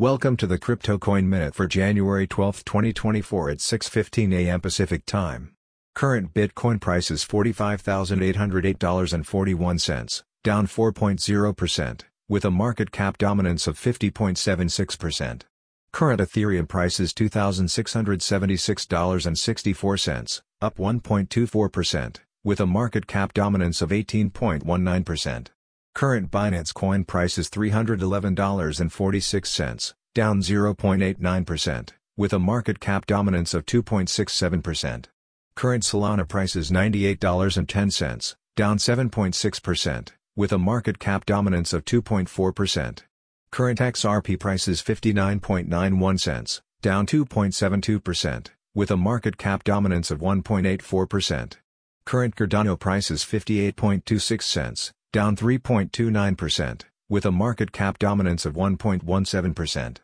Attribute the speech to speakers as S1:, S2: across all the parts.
S1: Welcome to the Crypto Coin Minute for January 12, 2024 at 6:15 a.m. Pacific Time. Current Bitcoin price is $45,808.41, down 4.0%, with a market cap dominance of 50.76%. Current Ethereum price is $2,676.64, up 1.24%, with a market cap dominance of 18.19%. Current Binance Coin price is $311.46, down 0.89%, with a market cap dominance of 2.67%. Current Solana price is $98.10, down 7.6%, with a market cap dominance of 2.4%. Current XRP price is 59.91 cents, down 2.72%, with a market cap dominance of 1.84%. Current Cardano price is 58.26 cents, down 3.29%, with a market cap dominance of 1.17%.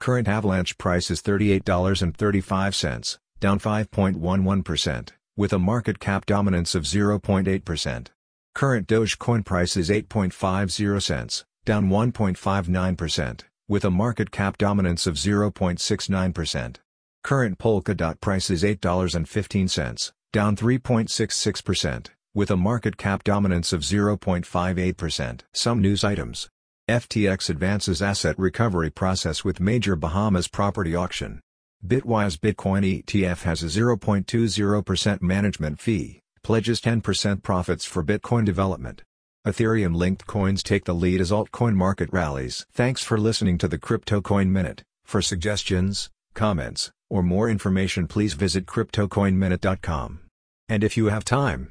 S1: Current Avalanche price is $38.35, down 5.11%, with a market cap dominance of 0.8%. Current Dogecoin price is 8.50 cents, down 1.59%, with a market cap dominance of 0.69%. Current Polkadot price is $8.15, down 3.66%, with a market cap dominance of 0.58%. Some news items. FTX advances asset recovery process with major Bahamas property auction. Bitwise Bitcoin ETF has a 0.20% management fee, pledges 10% profits for Bitcoin development. Ethereum linked coins take the lead as altcoin market rallies. Thanks for listening to the Crypto Coin Minute. For suggestions, comments, or more information, please visit CryptoCoinMinute.com. And if you have time,